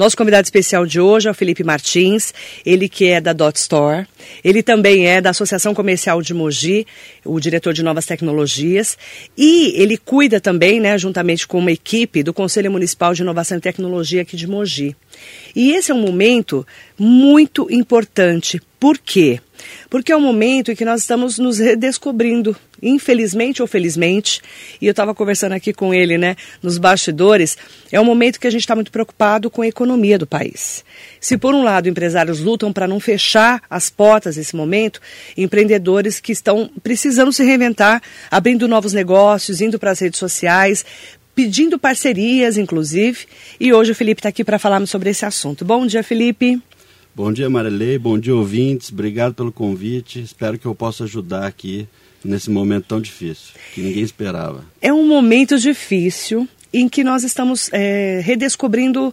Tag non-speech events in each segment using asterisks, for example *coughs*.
Nosso convidado especial de hoje é o Felipe Martins, ele que é da Dot Store, ele também é da Associação Comercial de Mogi, o diretor de novas tecnologias, e ele cuida também, né, juntamente com uma equipe do Conselho Municipal de Inovação e Tecnologia aqui de Mogi. E esse é um momento muito importante. Por quê? É um momento em que nós estamos nos redescobrindo, infelizmente ou felizmente. E eu estava conversando aqui com ele, né, nos bastidores. É um momento que a gente está muito preocupado com a economia do país. Se por um lado empresários lutam para não fechar as portas nesse momento, empreendedores que estão precisando se reinventar, abrindo novos negócios, indo para as redes sociais, pedindo parcerias, inclusive. E hoje o Felipe está aqui para falarmos sobre esse assunto. Bom dia, Felipe. Bom dia, Marilei. Bom dia, ouvintes. Obrigado pelo convite. Espero que eu possa ajudar aqui nesse momento tão difícil, que ninguém esperava. É um momento difícil em que nós estamos é, redescobrindo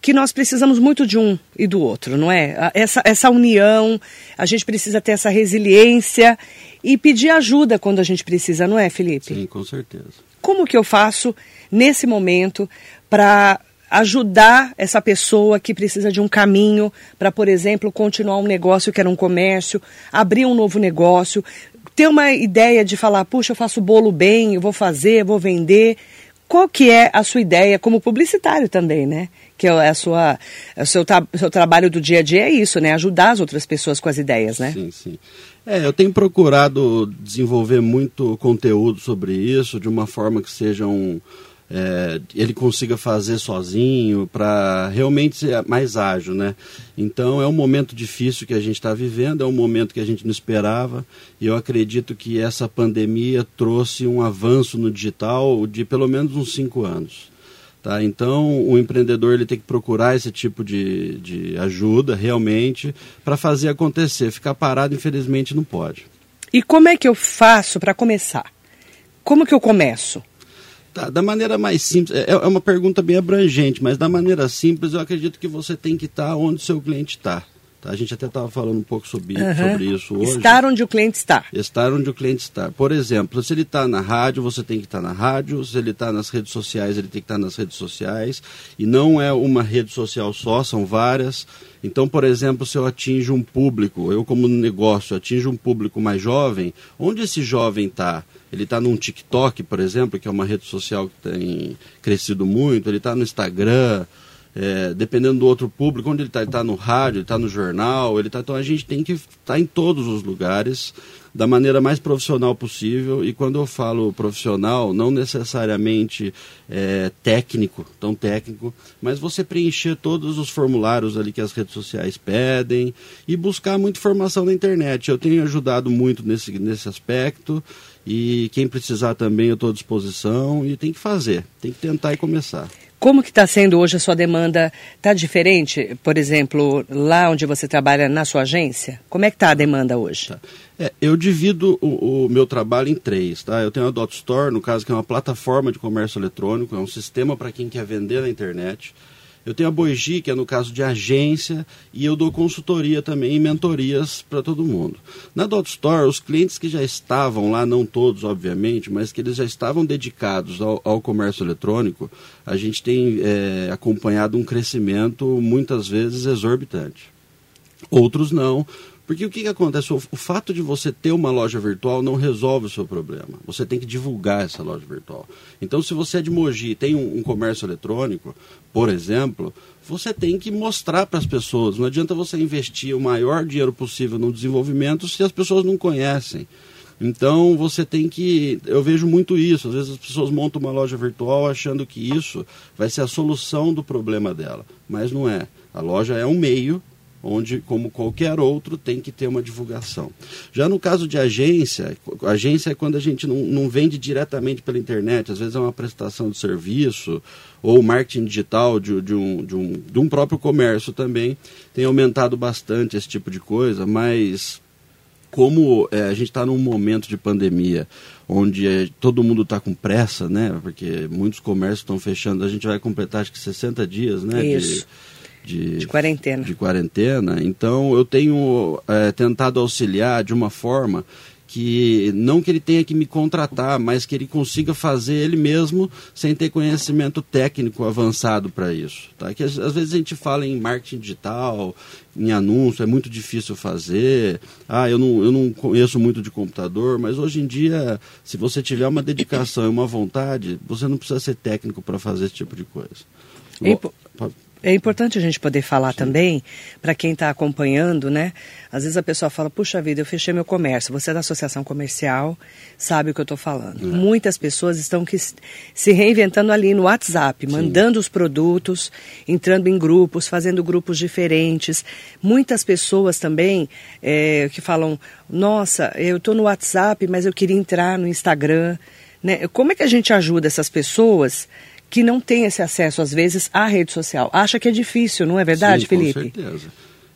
que nós precisamos muito de um e do outro, não é? Essa, essa união, a gente precisa ter essa resiliência e pedir ajuda quando a gente precisa, não é, Felipe? Sim, com certeza. Como que eu faço nesse momento para ajudar essa pessoa que precisa de um caminho para, por exemplo, continuar um negócio que era um comércio, abrir um novo negócio, ter uma ideia de falar, puxa, eu faço bolo bem, eu vou fazer, eu vou vender. Qual que é a sua ideia como publicitário também, né? Que é a sua, o seu, seu trabalho do dia a dia é isso, né? Ajudar as outras pessoas com as ideias, né? Sim, sim. É, eu tenho procurado desenvolver muito conteúdo sobre isso, de uma forma que seja um, é, ele consiga fazer sozinho para realmente ser mais ágil, né? Então é um momento difícil que a gente está vivendo, é um momento que a gente não esperava e eu acredito que essa pandemia trouxe um avanço no digital de pelo menos uns cinco anos. Tá? Então, o empreendedor ele tem que procurar esse tipo de, de ajuda realmente para fazer acontecer. Ficar parado, infelizmente, não pode. E como é que eu faço para começar? Como que eu começo? Tá, da maneira mais simples, é, é uma pergunta bem abrangente, mas da maneira simples eu acredito que você tem que estar onde o seu cliente está. Tá? A gente até estava falando um pouco sobre, uhum. sobre isso hoje. Estar onde o cliente está. Estar onde o cliente está. Por exemplo, se ele está na rádio, você tem que estar na rádio. Se ele está nas redes sociais, ele tem que estar nas redes sociais. E não é uma rede social só, são várias. Então, por exemplo, se eu atinjo um público, eu como negócio atinjo um público mais jovem, onde esse jovem está? Ele está num TikTok, por exemplo, que é uma rede social que tem crescido muito, ele está no Instagram, é, dependendo do outro público, onde ele está, ele está no rádio, ele está no jornal, ele tá, então a gente tem que estar tá em todos os lugares da maneira mais profissional possível. E quando eu falo profissional, não necessariamente é, técnico, tão técnico, mas você preencher todos os formulários ali que as redes sociais pedem e buscar muita informação na internet. Eu tenho ajudado muito nesse, nesse aspecto. E quem precisar também eu estou à disposição e tem que fazer, tem que tentar e começar. Como que está sendo hoje a sua demanda? Está diferente, por exemplo, lá onde você trabalha na sua agência? Como é que está a demanda hoje? Tá. É, eu divido o, o, meu trabalho em três, tá? Eu tenho a Dot Store, no caso que é uma plataforma de comércio eletrônico, é um sistema para quem quer vender na internet. Eu tenho a Boigi, que é no caso de agência, e eu dou consultoria também e mentorias para todo mundo. Na Dot Store, os clientes que já estavam lá, não todos, obviamente, mas que eles já estavam dedicados ao, ao comércio eletrônico, a gente tem é, acompanhado um crescimento muitas vezes exorbitante. Outros não, porque o que, que acontece? O, o, fato de você ter uma loja virtual não resolve o seu problema. Você tem que divulgar essa loja virtual. Então, se você é de Mogi tem um, um comércio eletrônico, por exemplo, você tem que mostrar para as pessoas. Não adianta você investir o maior dinheiro possível no desenvolvimento se as pessoas não conhecem. Então você tem que. Eu vejo muito isso. Às vezes as pessoas montam uma loja virtual achando que isso vai ser a solução do problema dela. Mas não é. A loja é um meio onde, como qualquer outro, tem que ter uma divulgação. Já no caso de agência, agência é quando a gente não, não vende diretamente pela internet, às vezes é uma prestação de serviço ou marketing digital de, de, um, de, um, de um próprio comércio também. Tem aumentado bastante esse tipo de coisa, mas como é, a gente está num momento de pandemia onde é, todo mundo está com pressa, né? Porque muitos comércios estão fechando, a gente vai completar acho que 60 dias, né? Isso. De, de, de, quarentena. de quarentena. Então eu tenho é, tentado auxiliar de uma forma que não que ele tenha que me contratar, mas que ele consiga fazer ele mesmo sem ter conhecimento técnico avançado para isso. Tá? Que às, às, vezes a gente fala em marketing digital, em anúncio, é muito difícil fazer. Ah, eu não, eu não conheço muito de computador, mas hoje em dia, se você tiver uma dedicação e uma vontade, você não precisa ser técnico para fazer esse tipo de coisa. É, é importante a gente poder falar Sim. também, para quem está acompanhando, né? Às vezes a pessoa fala, puxa vida, eu fechei meu comércio. Você é da associação comercial, sabe o que eu estou falando. É. Muitas pessoas estão que, se reinventando ali no WhatsApp, Sim. mandando os produtos, entrando em grupos, fazendo grupos diferentes. Muitas pessoas também é, que falam, nossa, eu estou no WhatsApp, mas eu queria entrar no Instagram. Né? Como é que a gente ajuda essas pessoas que não tem esse acesso, às vezes, à rede social. Acha que é difícil, não é verdade, Sim, Felipe? Com certeza.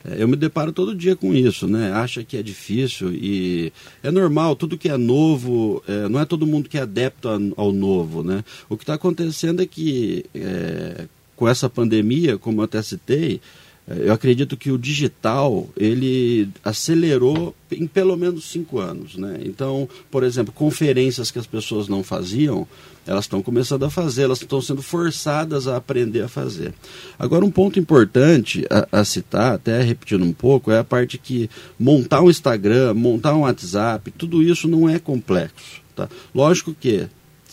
É, eu me deparo todo dia com isso, né? Acha que é difícil e é normal, tudo que é novo, é, não é todo mundo que é adepto ao novo, né? O que está acontecendo é que é, com essa pandemia, como eu até citei, eu acredito que o digital ele acelerou em pelo menos cinco anos, né? Então, por exemplo, conferências que as pessoas não faziam, elas estão começando a fazer, elas estão sendo forçadas a aprender a fazer. Agora, um ponto importante a, a, citar, até repetindo um pouco, é a parte que montar um Instagram, montar um WhatsApp, tudo isso não é complexo. Tá? Lógico que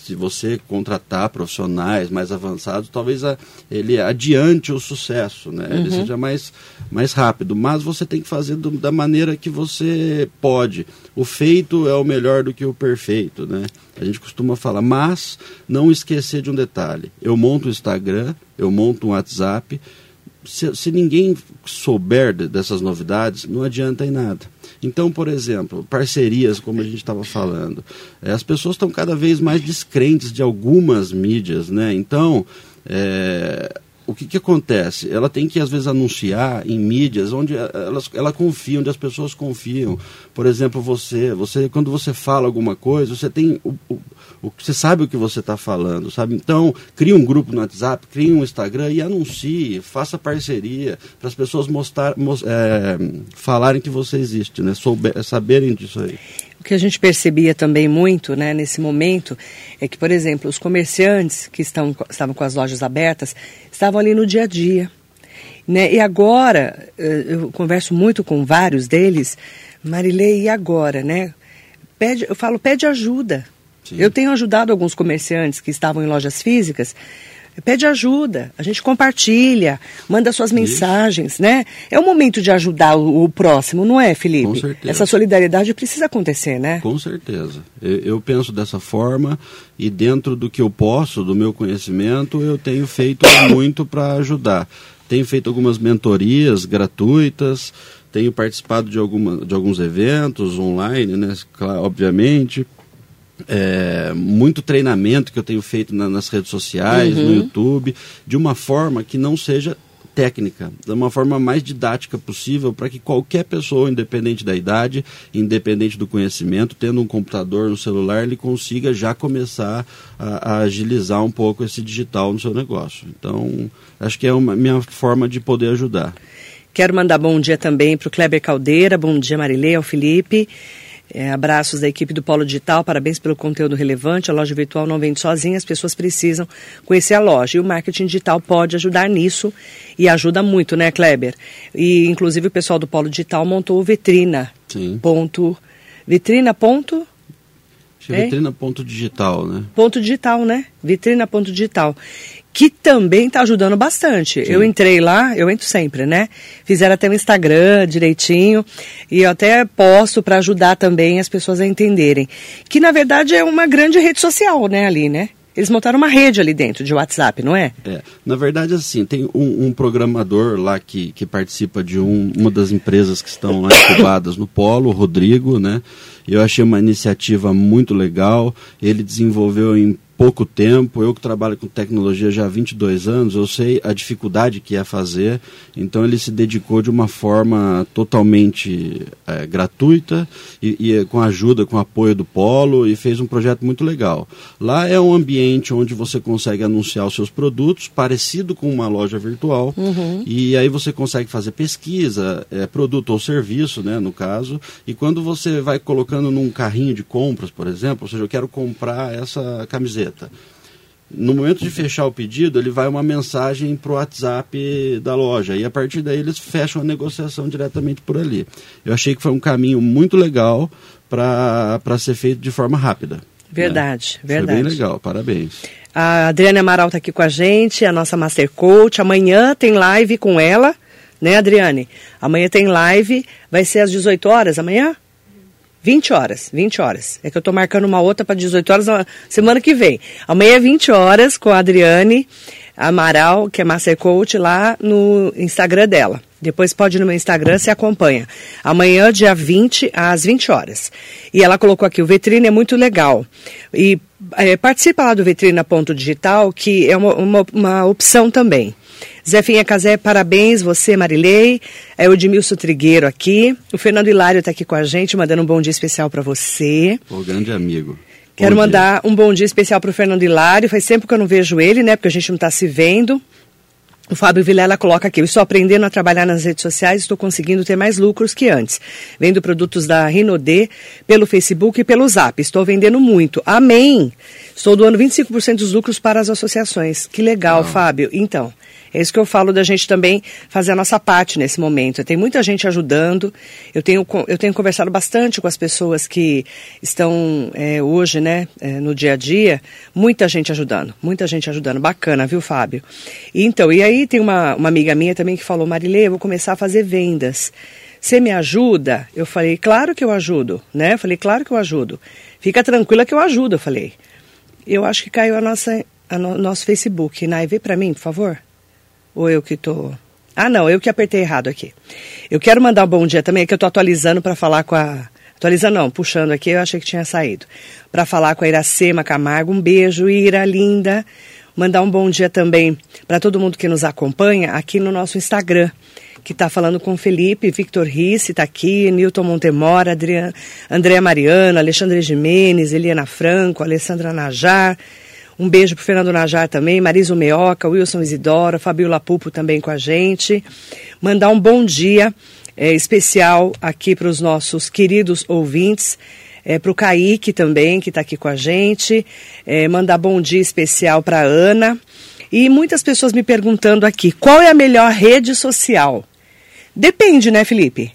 se você contratar profissionais mais avançados, talvez a, ele adiante o sucesso, né? Ele uhum. seja mais, mais rápido. Mas você tem que fazer do, da maneira que você pode. O feito é o melhor do que o perfeito, né? A gente costuma falar, mas não esquecer de um detalhe. Eu monto um Instagram, eu monto um WhatsApp. Se, se ninguém souber de, dessas novidades, não adianta em nada. Então, por exemplo, parcerias, como a gente estava falando, é, as pessoas estão cada vez mais descrentes de algumas mídias, né? Então, é, o que, que acontece? Ela tem que, às vezes, anunciar em mídias onde elas, ela confia, onde as pessoas confiam. Por exemplo, você, você quando você fala alguma coisa, você tem o, o, o você sabe o que você está falando, sabe? Então, cria um grupo no WhatsApp, cria um Instagram e anuncie, faça parceria para as pessoas mostrar, é, falarem que você existe, né? Souber, saberem disso aí. O que a gente percebia também muito né, nesse momento é que, por exemplo, os comerciantes que estão, estavam com as lojas abertas estavam ali no dia a dia. Né? E agora, eh, eu converso muito com vários deles, Marilei, e agora? Né? Pede, eu falo, pede ajuda. Sim. Eu tenho ajudado alguns comerciantes que estavam em lojas físicas pede ajuda, a gente compartilha, manda suas mensagens, Isso. né? É o momento de ajudar o, o, próximo, não é, Felipe? Com certeza. Essa solidariedade precisa acontecer, né? Com certeza. Eu, eu, penso dessa forma e dentro do que eu posso, do meu conhecimento, eu tenho feito *coughs* muito para ajudar. Tenho feito algumas mentorias gratuitas, tenho participado de, alguma, de alguns eventos online, né? Obviamente é, muito treinamento que eu tenho feito na, nas redes sociais, uhum. no YouTube, de uma forma que não seja técnica, de uma forma mais didática possível para que qualquer pessoa, independente da idade, independente do conhecimento, tendo um computador, um celular, ele consiga já começar a, a agilizar um pouco esse digital no seu negócio. Então, acho que é uma minha forma de poder ajudar. Quero mandar bom dia também para o Kleber Caldeira, bom dia Marilei, ao Felipe. É, abraços da equipe do Polo Digital, parabéns pelo conteúdo relevante. A loja virtual não vende sozinha, as pessoas precisam conhecer a loja. E o marketing digital pode ajudar nisso e ajuda muito, né, Kleber? E inclusive o pessoal do Polo Digital montou o Vitrina. Sim. Ponto. Vitrina. Ponto. É? Vitrina ponto digital, né? Ponto digital, né? Vitrina ponto digital que também está ajudando bastante. Sim. Eu entrei lá, eu entro sempre, né? Fizeram até o Instagram direitinho e eu até posto para ajudar também as pessoas a entenderem que na verdade é uma grande rede social, né, ali, né? Eles montaram uma rede ali dentro de WhatsApp, não é? É. Na verdade, assim, tem um, um programador lá que, que participa de um, uma das empresas que estão lá incubadas no Polo, o Rodrigo, né? Eu achei uma iniciativa muito legal. Ele desenvolveu em pouco tempo. Eu que trabalho com tecnologia já há 22 anos, eu sei a dificuldade que é fazer. Então ele se dedicou de uma forma totalmente é, gratuita e, e, com ajuda, com apoio do Polo e fez um projeto muito legal. Lá é um ambiente onde você consegue anunciar os seus produtos, parecido com uma loja virtual. Uhum. E aí você consegue fazer pesquisa, é, produto ou serviço, né, no caso. E quando você vai colocando num carrinho de compras, por exemplo, ou seja, eu quero comprar essa camiseta. No momento de fechar o pedido, ele vai uma mensagem para o WhatsApp da loja e a partir daí eles fecham a negociação diretamente por ali. Eu achei que foi um caminho muito legal para ser feito de forma rápida. Verdade, né? verdade. Foi bem legal, parabéns. A Adriana Amaral está aqui com a gente, a nossa Master Coach. Amanhã tem live com ela, né, Adriane? Amanhã tem live, vai ser às 18 horas amanhã? 20 horas, 20 horas. É que eu estou marcando uma outra para 18 horas na semana que vem. Amanhã é 20 horas com a Adriane Amaral, que é Master Coach, lá no Instagram dela. Depois pode ir no meu Instagram, se acompanha. Amanhã, dia 20, às 20 horas. E ela colocou aqui, o Vitrine é muito legal. E é, participa lá do Vitrina Ponto Digital, que é uma, uma, uma opção também. Zefinha Casé, parabéns, você, Marilei. É o Edmilson Trigueiro aqui. O Fernando Hilário está aqui com a gente, mandando um bom dia especial para você. O grande amigo. Quero bom mandar dia. um bom dia especial para o Fernando Hilário. Faz tempo que eu não vejo ele, né? Porque a gente não está se vendo. O Fábio Vilela coloca aqui, eu estou aprendendo a trabalhar nas redes sociais, estou conseguindo ter mais lucros que antes. Vendo produtos da Rinodê pelo Facebook e pelo Zap. Estou vendendo muito. Amém! Estou doando 25% dos lucros para as associações. Que legal. Fábio. Então, é isso que eu falo da gente também fazer a nossa parte nesse momento. Tem muita gente ajudando. Eu tenho, eu tenho conversado bastante com as pessoas que estão é, hoje, né, é, no dia a dia. Muita gente ajudando, muita gente ajudando. Bacana, viu, Fábio? E, então, e aí tem uma, uma amiga minha também que falou, Marilê, eu vou começar a fazer vendas. Você me ajuda? Eu falei, claro que eu ajudo, né? Eu falei, claro que eu ajudo. Fica tranquila que eu ajudo, eu falei. Eu acho que caiu a nossa, a no, nosso Facebook. Nai, vê para mim, por favor. Ou eu que tô. Ah, não, eu que apertei errado aqui. Eu quero mandar um bom dia também, é que eu tô atualizando para falar com a. Atualizando não, puxando aqui, eu achei que tinha saído. Para falar com a Iracema Camargo. Um beijo, Ira, linda. Mandar um bom dia também para todo mundo que nos acompanha aqui no nosso Instagram que está falando com Felipe, Victor Risse está aqui, Newton Montemora, Adriana, Andréa Mariano, Alexandre Jimenez, Eliana Franco, Alessandra Najar, um beijo para Fernando Najar também, Marisa Meoca, Wilson Isidoro, Fabiola Pupo também com a gente. Mandar um bom dia é, especial aqui para os nossos queridos ouvintes. É, para o Kaique também, que está aqui com a gente. É, mandar bom dia especial para Ana. E muitas pessoas me perguntando aqui, qual é a melhor rede social? Depende, né, Felipe?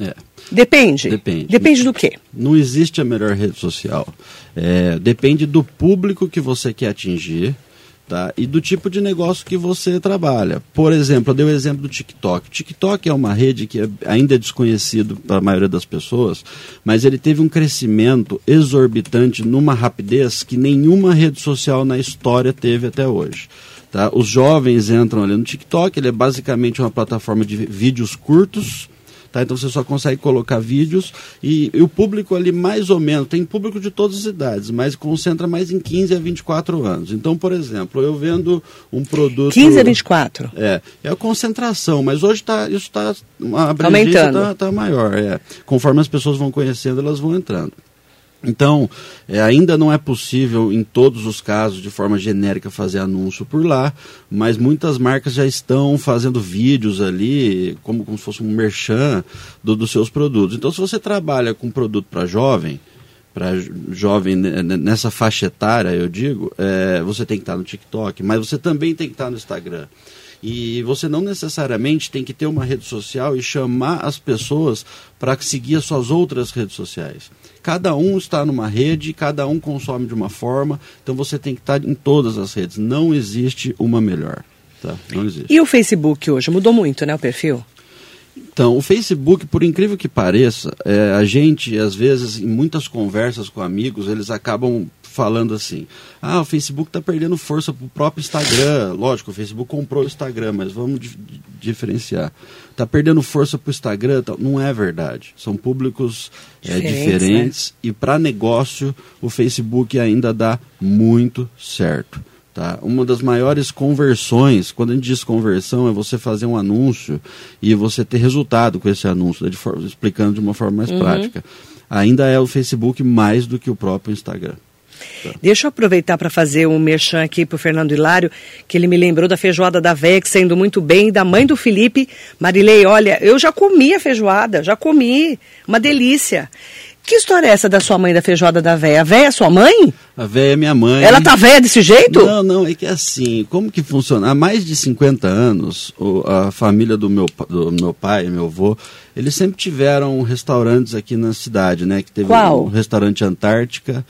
É. Depende. Depende. Depende do quê? Não existe a melhor rede social. É, depende do público que você quer atingir. Tá? E do tipo de negócio que você trabalha. Por exemplo, eu dei o exemplo do TikTok. O TikTok é uma rede que é ainda é desconhecido para a maioria das pessoas, mas ele teve um crescimento exorbitante numa rapidez que nenhuma rede social na história teve até hoje. Tá? Os jovens entram ali no TikTok, ele é basicamente uma plataforma de vídeos curtos Tá? Então você só consegue colocar vídeos e, e, o público ali mais ou menos, tem público de todas as idades, mas concentra mais em 15 a 24 anos. Então, por exemplo, eu vendo um produto... 15 a 24? É, é a concentração, mas hoje tá, isso está... A abrangência está tá maior, é. Conforme as pessoas vão conhecendo, elas vão entrando. Então, é, ainda não é possível, em todos os casos, de forma genérica, fazer anúncio por lá, mas muitas marcas já estão fazendo vídeos ali, como, como se fosse um merchan do, dos seus produtos. Então, se você trabalha com produto para jovem, para jovem nessa faixa etária, eu digo, é, você tem que estar no TikTok, mas você também tem que estar no Instagram. E você não necessariamente tem que ter uma rede social e chamar as pessoas para seguir as suas outras redes sociais. Cada um está numa rede, cada um consome de uma forma, então você tem que estar em todas as redes. Não existe uma melhor. Tá? Não existe. E o Facebook hoje? Mudou muito, né, o perfil? Então, o Facebook, por incrível que pareça, é, a gente, às vezes, em muitas conversas com amigos, eles acabam falando assim: ah, o Facebook está perdendo força para o próprio Instagram. Lógico, o Facebook comprou o Instagram, mas vamos di diferenciar. Está perdendo força para o Instagram? Não é verdade. São públicos diferentes, é, diferentes né? e para negócio o Facebook ainda dá muito certo. Tá? Uma das maiores conversões, quando a gente diz conversão, é você fazer um anúncio e você ter resultado com esse anúncio, né, de forma, explicando de uma forma mais uhum. prática. Ainda é o Facebook mais do que o próprio Instagram. Tá. Deixa eu aproveitar para fazer um merchan aqui para o Fernando Hilário, que ele me lembrou da feijoada da VEX, sendo muito bem, da mãe do Felipe. Marilei, olha, eu já comi a feijoada, já comi, uma delícia. Que história é essa da sua mãe da feijoada da véia? A véia é sua mãe? A véia é minha mãe. Ela tá véia desse jeito? Não, não, é que é assim, como que funciona? Há mais de 50 anos, a família do meu, do meu pai, meu avô, eles sempre tiveram restaurantes aqui na cidade, né? Que teve Qual? o restaurante Antártica,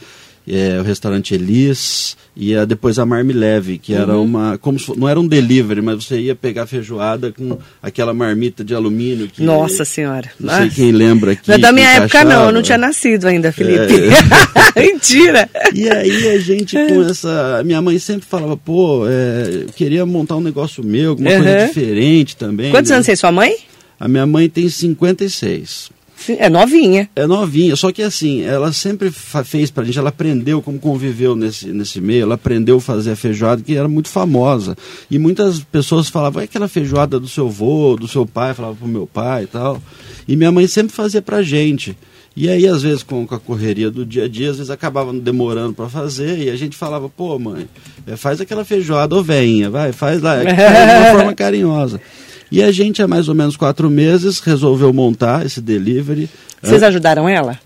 é, o restaurante Elis e a, depois a Marmileve, que uhum. era uma. Como se, não era um delivery, mas você ia pegar feijoada com aquela marmita de alumínio. Que, Nossa Senhora! Não sei quem lembra aqui. Não é da minha época, não, eu não tinha nascido ainda, Felipe. É. *laughs* Mentira! E aí a gente com essa. Minha mãe sempre falava, pô, é, eu queria montar um negócio meu, alguma uhum. coisa diferente também. Quantos né? anos tem sua mãe? A minha mãe tem 56. É novinha. É novinha, só que assim, ela sempre fez pra gente, ela aprendeu como conviveu nesse, nesse meio, ela aprendeu a fazer a feijoada, que era muito famosa. E muitas pessoas falavam, é aquela feijoada do seu avô, do seu pai, falava pro meu pai e tal. E minha mãe sempre fazia pra gente. E aí, às vezes, com, a correria do dia a dia, às vezes acabava demorando para fazer, e a gente falava, pô, mãe, é, faz aquela feijoada, ô veinha, vai, faz lá, *laughs* de uma forma carinhosa. E a gente, há mais ou menos quatro meses, resolveu montar esse delivery. Vocês ajudaram ela?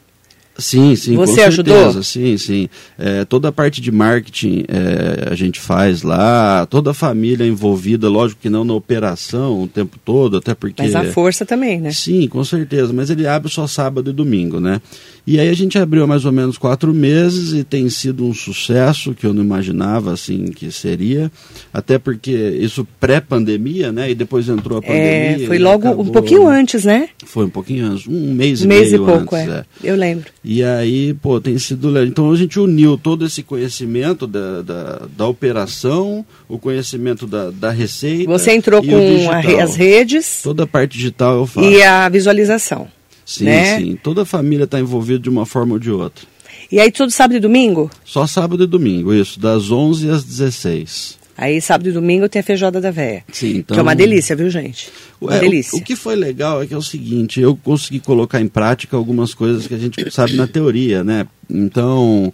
Sim, sim, Você com ajudou? certeza, sim, sim. É, toda a parte de marketing é, a gente faz lá, toda a família envolvida, lógico que não na operação o tempo todo, até porque... Mas a força também, né? Sim, com certeza, mas ele abre só sábado e domingo, né? E aí a gente abriu há mais ou menos quatro meses e tem sido um sucesso que eu não imaginava assim que seria, até porque isso pré-pandemia, né? E depois entrou a é, pandemia. É, foi logo acabou... um pouquinho antes, né? Foi um pouquinho antes, um mês, um e mês meio e pouco, antes, é. é. Eu lembro. E aí, pô, tem sido Então a gente uniu todo esse conhecimento da, da, da operação, o conhecimento da, da receita. Você entrou com a, as redes. Toda a parte digital eu faço. E a visualização. Sim, né? sim. Toda a família está envolvida de uma forma ou de outra. E aí todo sábado e domingo? Só sábado e domingo, isso, das 11 às 16. Aí sábado e domingo tem a feijoada da véia. Sim, então... Que é uma delícia, viu, gente? Uma é, delícia. O, o, que foi legal é que é o seguinte, eu consegui colocar em prática algumas coisas que a gente sabe na teoria, né? Então,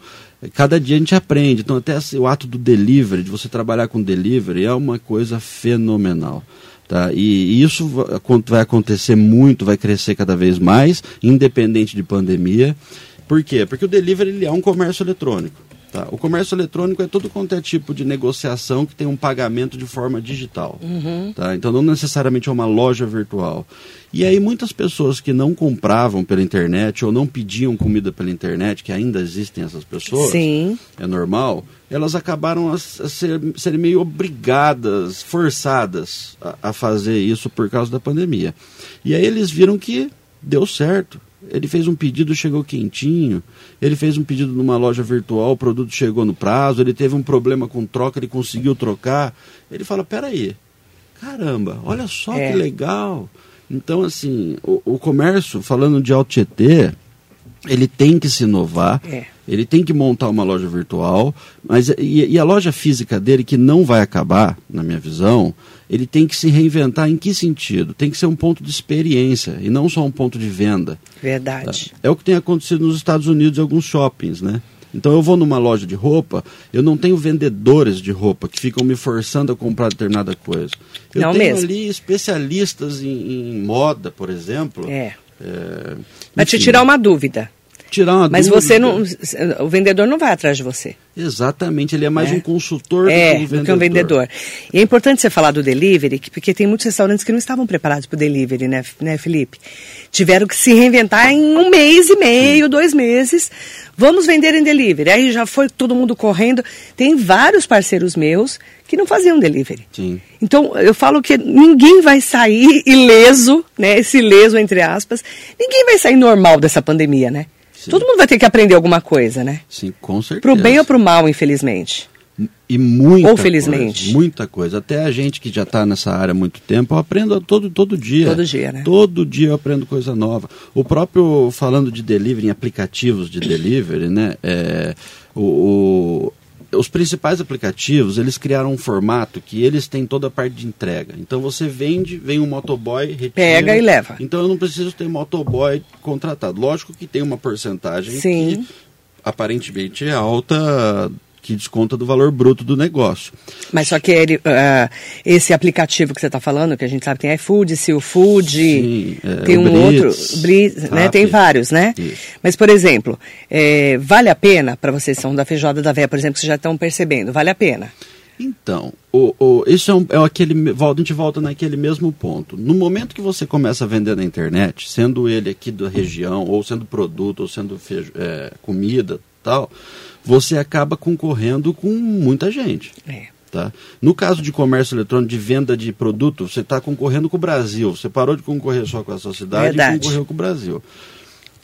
cada dia a gente aprende. Então, até o ato do delivery, de você trabalhar com delivery, é uma coisa fenomenal. Tá? E, e isso vai acontecer muito, vai crescer cada vez mais, independente de pandemia. Por quê? Porque o delivery ele é um comércio eletrônico. Tá? O comércio eletrônico é todo quanto é tipo de negociação que tem um pagamento de forma digital. Uhum. Tá? Então não necessariamente é uma loja virtual. E aí muitas pessoas que não compravam pela internet ou não pediam comida pela internet, que ainda existem essas pessoas, Sim. é normal, elas acabaram a, a ser, serem meio obrigadas, forçadas a, a fazer isso por causa da pandemia. E aí eles viram que deu certo ele fez um pedido, chegou quentinho. Ele fez um pedido numa loja virtual, o produto chegou no prazo. Ele teve um problema com troca, ele conseguiu trocar. Ele fala: peraí, caramba, olha só é. que legal. Então, assim, o, o comércio, falando de Alto Tietê, ele tem que se inovar. É. Ele tem que montar uma loja virtual, mas e, e, a loja física dele, que não vai acabar, na minha visão, ele tem que se reinventar em que sentido? Tem que ser um ponto de experiência e não só um ponto de venda. Verdade. Tá? É o que tem acontecido nos Estados Unidos em alguns shoppings, né? Então eu vou numa loja de roupa, eu não tenho vendedores de roupa que ficam me forçando a comprar determinada coisa. Eu não tenho mesmo. ali especialistas em, em moda, por exemplo. É. é Mas te tirar uma dúvida tirar uma Mas dúvida. você não. O vendedor não vai atrás de você. Exatamente, ele é mais é. um consultor é, do que um vendedor. Do que um vendedor. E é importante você falar do delivery, porque tem muitos restaurantes que não estavam preparados para o delivery, né, né, Felipe? Tiveram que se reinventar em um mês e meio, dois meses. Vamos vender em delivery. Aí já foi todo mundo correndo. Tem vários parceiros meus que não faziam delivery. Sim. Então, eu falo que ninguém vai sair *laughs* ileso, né? Esse ileso, entre aspas, ninguém vai sair normal dessa pandemia, né? Sim. Todo mundo vai ter que aprender alguma coisa, né? Sim, com certeza. Pro bem ou pro mal, infelizmente. E muita Ou felizmente. Coisa, muita coisa. Até a gente que já está nessa área há muito tempo, eu aprendo todo, todo dia. Todo dia, né? Todo dia eu aprendo coisa nova. O próprio, falando de delivery, em aplicativos de delivery, né? É, o, o os principais aplicativos, eles criaram um formato que eles têm toda a parte de entrega. Então você vende, vem um motoboy, retira, Pega e leva. Então eu não preciso ter motoboy contratado. Lógico que tem uma porcentagem Sim. que aparentemente é alta que desconta do valor bruto do negócio. Mas só que ele, uh, esse aplicativo que você está falando, que a gente sabe tem iFood, Seal Food, Sim, é, tem um outro, né? Tem vários, né? Isso. Mas, por exemplo, é, vale a pena, para vocês são da feijoada da véia, por exemplo, que vocês já estão percebendo, vale a pena. Então, o, o, isso é, um, é aquele. A gente volta naquele mesmo ponto. No momento que você começa a vender na internet, sendo ele aqui da região, ou sendo produto, ou sendo feijo- é, comida tal, você acaba concorrendo com muita gente. É. Tá? No caso de comércio eletrônico, de venda de produto, você está concorrendo com o Brasil. Você parou de concorrer só com a sua cidade Verdade. e concorreu com o Brasil.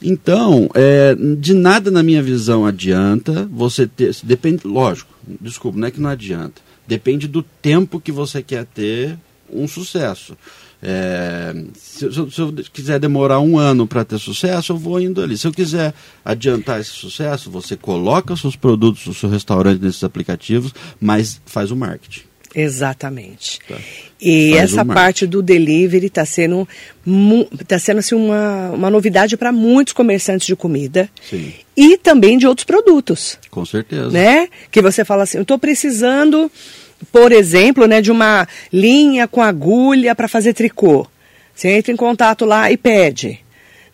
Então, é, de nada na minha visão adianta você ter. Depende, lógico, desculpa, não é que não adianta. Depende do tempo que você quer ter um sucesso. É, se, se eu- se eu quiser demorar um ano para ter sucesso, eu vou indo ali. Se eu quiser adiantar esse sucesso, você coloca os seus produtos, o seu restaurante nesses aplicativos, mas faz o marketing. Exatamente. Tá. E Faz essa parte do delivery está sendo, tá sendo assim, uma, uma novidade para muitos comerciantes de comida Sim, e também de outros produtos. com certeza. né? Que você fala assim, eu estou precisando, por exemplo, né, de uma linha com agulha para fazer tricô. Você entra em contato lá e pede,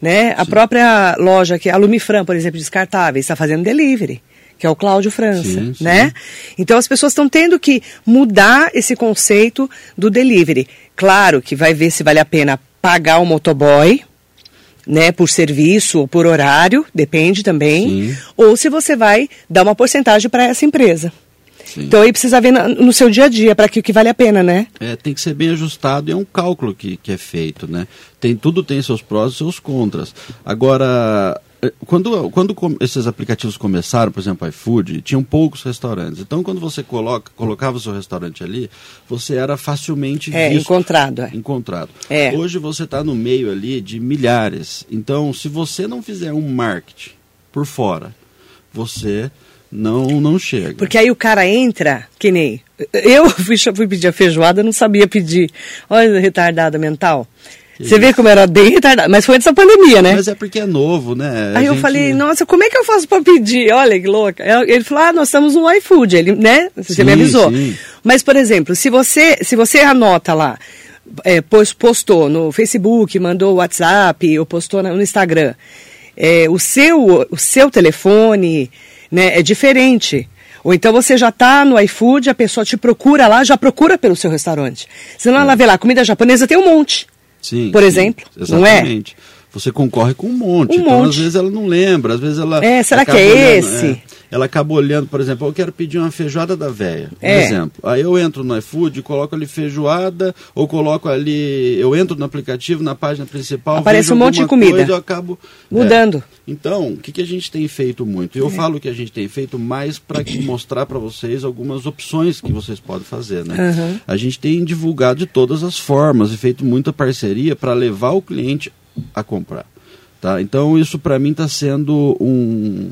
né? A própria loja que é a Lumifran, por exemplo, descartáveis, está fazendo delivery. Que é o Cláudio França, Sim, sim. né? Então as pessoas estão tendo que mudar esse conceito do delivery. Claro que vai ver se vale a pena pagar o motoboy, né, por serviço ou por horário, depende também, Sim. ou se você vai dar uma porcentagem para essa empresa. Sim. Então aí precisa ver no seu dia a dia para que o que vale a pena, né? É, tem que ser bem ajustado e é um cálculo que, que é feito, né? Tem, tudo tem seus prós e seus contras. Agora, eh, quando, quando esses aplicativos começaram, por exemplo, iFood, tinham poucos restaurantes. Então, quando você coloca, colocava o seu restaurante ali, você era facilmente É, visto. encontrado. é. encontrado. É. Hoje você está no meio ali de milhares. Então, se você não fizer um marketing por fora, você não, não chega. Porque aí o cara entra, que nem. Eu *laughs* fui, fui pedir a feijoada, não sabia pedir. Olha, retardada mental. Você vê como era bem retardada. Mas foi antes da pandemia, né? Mas é porque é novo, né? A Aí eu gente- falei, nossa, como é que eu faço pra pedir? Olha que louca. Ele falou, ah, nós estamos no iFood, ele, né? Você Sim, me avisou. sim. Mas, por exemplo, se você, se você anota lá, é, pos- postou no Facebook, mandou WhatsApp, ou postou no Instagram, é, o, seu, o seu telefone né, é diferente. Ou então você já está no iFood, a pessoa te procura lá, já procura pelo seu restaurante. Senão ela vê lá, comida japonesa tem um monte. Sim, por sim, exemplo, não é? Exatamente. Você concorre com um monte. Um então, monte. às vezes, ela não lembra, às vezes ela. É, será que é olhando, esse? é, ela acaba olhando, por exemplo, eu quero pedir uma feijoada da véia, por É. exemplo. Aí eu entro no iFood, coloco ali feijoada, ou coloco ali. Eu entro no aplicativo, na página principal. Aparece um monte de comida. Coisa, eu acabo. é. Mudando. Então, o que, que a gente tem feito muito? É. Eu falo que a gente tem feito mais para mostrar para vocês algumas opções que vocês podem fazer, né? Aham. A gente tem divulgado de todas as formas e feito muita parceria para levar o cliente a comprar, tá? Então, isso para mim está sendo um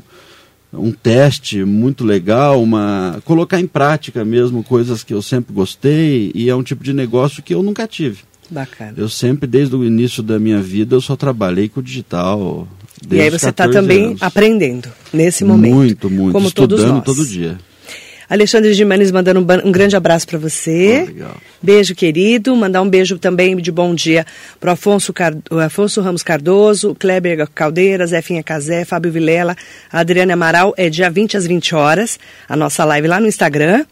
um teste muito legal, uma colocar em prática mesmo coisas que eu sempre gostei e é um tipo de negócio que eu nunca tive. Bacana. Eu sempre, desde o início da minha vida, eu só trabalhei com o digital. E aí você está 14 também anos. aprendendo nesse momento. Muito, muito. Como todos Estudando nós. todo dia. Alexandre Gimenez mandando um, um grande abraço para você. Oh, legal. Beijo, querido. Mandar um beijo também de bom dia para Afonso, Afonso Ramos Cardoso, Kleber Caldeiras, Zefinha Casé, Fábio Vilela, Adriana Amaral. É dia 20 às 20 horas, a nossa live lá no Instagram.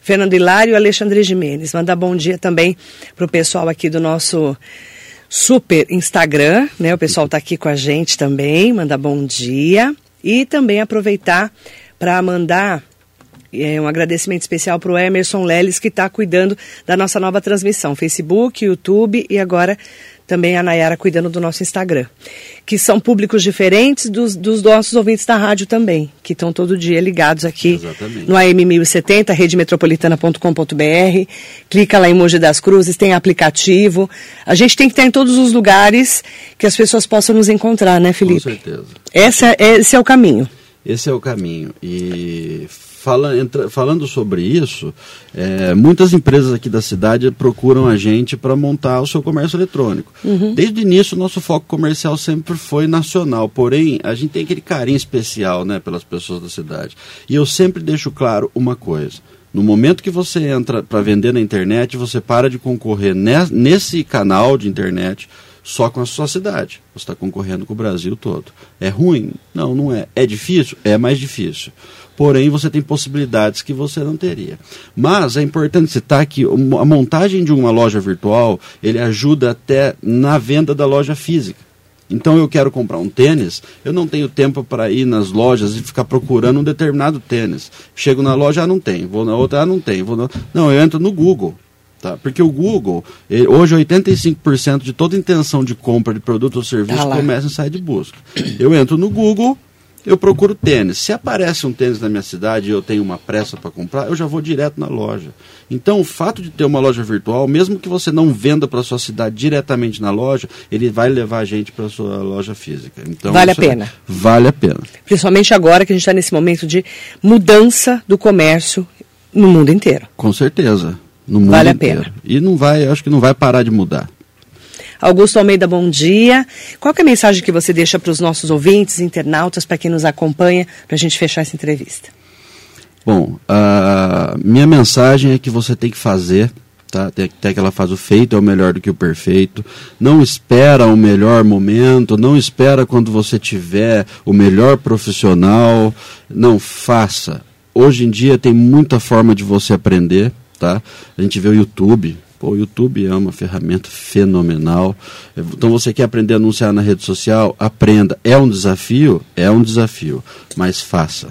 Fernando Hilário e Alexandre Gimenez. Mandar bom dia também para o pessoal aqui do nosso super Instagram, né? O pessoal está aqui com a gente também. Mandar bom dia. E também aproveitar para mandar é, um agradecimento especial para o Emerson Leles, que está cuidando da nossa nova transmissão. Facebook, YouTube e agora também a Nayara cuidando do nosso Instagram. Que são públicos diferentes dos, dos nossos ouvintes da rádio também, que estão todo dia ligados aqui Exatamente. no AM 1070, redemetropolitana.com.br. Clica lá em Mogi das Cruzes, tem aplicativo. A gente tem que estar em todos os lugares que as pessoas possam nos encontrar, né, Com Felipe? certeza. Essa, esse é o caminho. Esse é o caminho. E fala, entra- falando sobre isso, é, muitas empresas aqui da cidade procuram a gente para montar o seu comércio eletrônico. Desde o início, o nosso foco comercial sempre foi nacional, porém, a gente tem aquele carinho especial né, pelas pessoas da cidade. E eu sempre deixo claro uma coisa. No momento que você entra para vender na internet, você para de concorrer ne- nesse canal de internet só com a sua cidade. Você está concorrendo com o Brasil todo. É ruim? Não, não é. É difícil? É mais difícil. Porém, você tem possibilidades que você não teria. Mas é importante citar que a montagem de uma loja virtual, ele ajuda até na venda da loja física. Então eu quero comprar um tênis, eu não tenho tempo para ir nas lojas e ficar procurando um determinado tênis. Chego na loja, ah, não tem. Vou na outra, ah, não tem. Vou na... Não, eu entro no Google. Tá? Porque o Google, ele- hoje 85% de toda intenção de compra de produto ou serviço lá. começa em site de busca. Eu entro no Google, eu procuro tênis. Se aparece um tênis na minha cidade e eu tenho uma pressa para comprar, eu já vou direto na loja. Então, o fato de ter uma loja virtual, mesmo que você não venda para sua cidade diretamente na loja, ele vai levar a gente para sua loja física. Então, Vale a é- pena. vale a pena. Principalmente agora que a gente está nesse momento de mudança do comércio no mundo inteiro. Com certeza. No mundo Vale a inteiro. pena. E não vai, acho que não vai parar de mudar. Augusto Almeida, bom dia. Qual que é a mensagem que você deixa para os nossos ouvintes, internautas, para quem nos acompanha, para a gente fechar essa entrevista? Bom, a minha mensagem é que você tem que fazer, tá? Até aquela faz o feito é o melhor do que o perfeito. Não espera o melhor momento, não espera quando você tiver o melhor profissional. Não faça. Hoje em dia tem muita forma de você aprender, tá? A gente vê o YouTube. Pô, o YouTube é uma ferramenta fenomenal. Então você quer aprender a anunciar na rede social? Aprenda. É um desafio? É um desafio. Mas faça.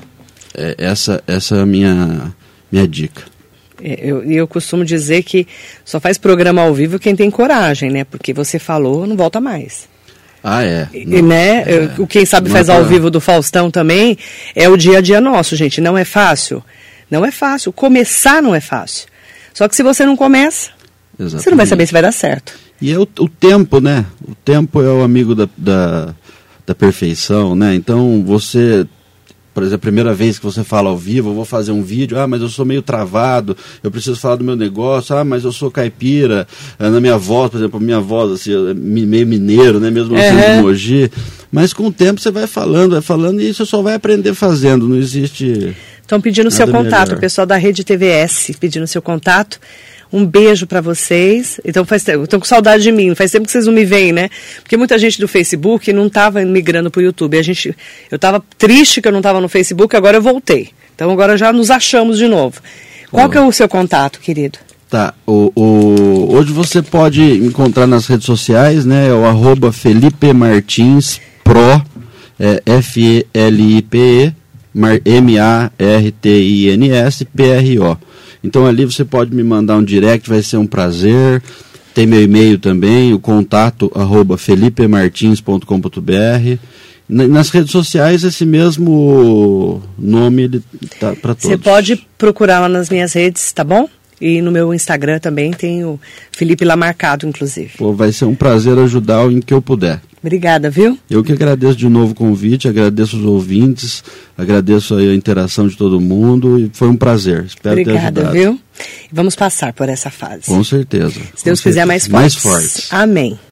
É, essa, essa é a minha, minha dica. É, Eu, eu costumo dizer que só faz programa ao vivo quem tem coragem, né? Porque você falou, não volta mais. Ah, é. E, Não- né? é. O Quem sabe Não faz é ao vivo do Faustão também é o dia a dia nosso, gente. Não é fácil. Não é fácil. Começar não é fácil. Só que se você não começa, você não vai Exatamente. saber se vai dar certo. E é o, o tempo, né? O tempo é o amigo da, da, da perfeição, né? Então você, por exemplo, a primeira vez que você fala ao vivo, eu vou fazer um vídeo, ah, mas eu sou meio travado, eu preciso falar do meu negócio, ah, mas eu sou caipira, ah, na minha voz, por exemplo, a minha voz, assim, é mi- meio mineiro, né? Mesmo sendo Uhum. de Mogi. Mas com o tempo você vai falando, vai falando, e você só vai aprender fazendo, não existe... Estão pedindo seu contato, melhor. o pessoal da Rede TVS pedindo seu contato. Um beijo para vocês. Então faz tempo, estão com saudade de mim. Faz tempo que vocês não me veem, né? Porque muita gente do Facebook não estava migrando para o YouTube. A gente, eu estava triste que eu não estava no Facebook, agora eu voltei. Então agora já nos achamos de novo. Qual que é o seu contato, querido? Tá, o, o- hoje você pode encontrar nas redes sociais, né, o arroba Felipe Martins Pro, é, F-E-L-I-P-E, Mar- M-A-R-T-I-N-S, P-R-O. Então ali você pode me mandar um direct, vai ser um prazer. Tem meu e-mail também, o contato arroba felipemartins.com.br. Na- Nas redes sociais, esse mesmo nome ele tá para todos. Você pode procurar lá nas minhas redes, tá bom? E no meu Instagram também tem o Felipe lá marcado, inclusive. Pô, vai ser um prazer ajudar em que eu puder. Obrigada, viu? Eu que agradeço de novo o convite, agradeço os ouvintes, agradeço a interação de todo mundo e foi um prazer. Espero ter Obrigada, ajudado. viu? Vamos passar por essa fase. Com certeza. Se Deus com quiser, certeza. mais Mais fortes. fortes. Amém.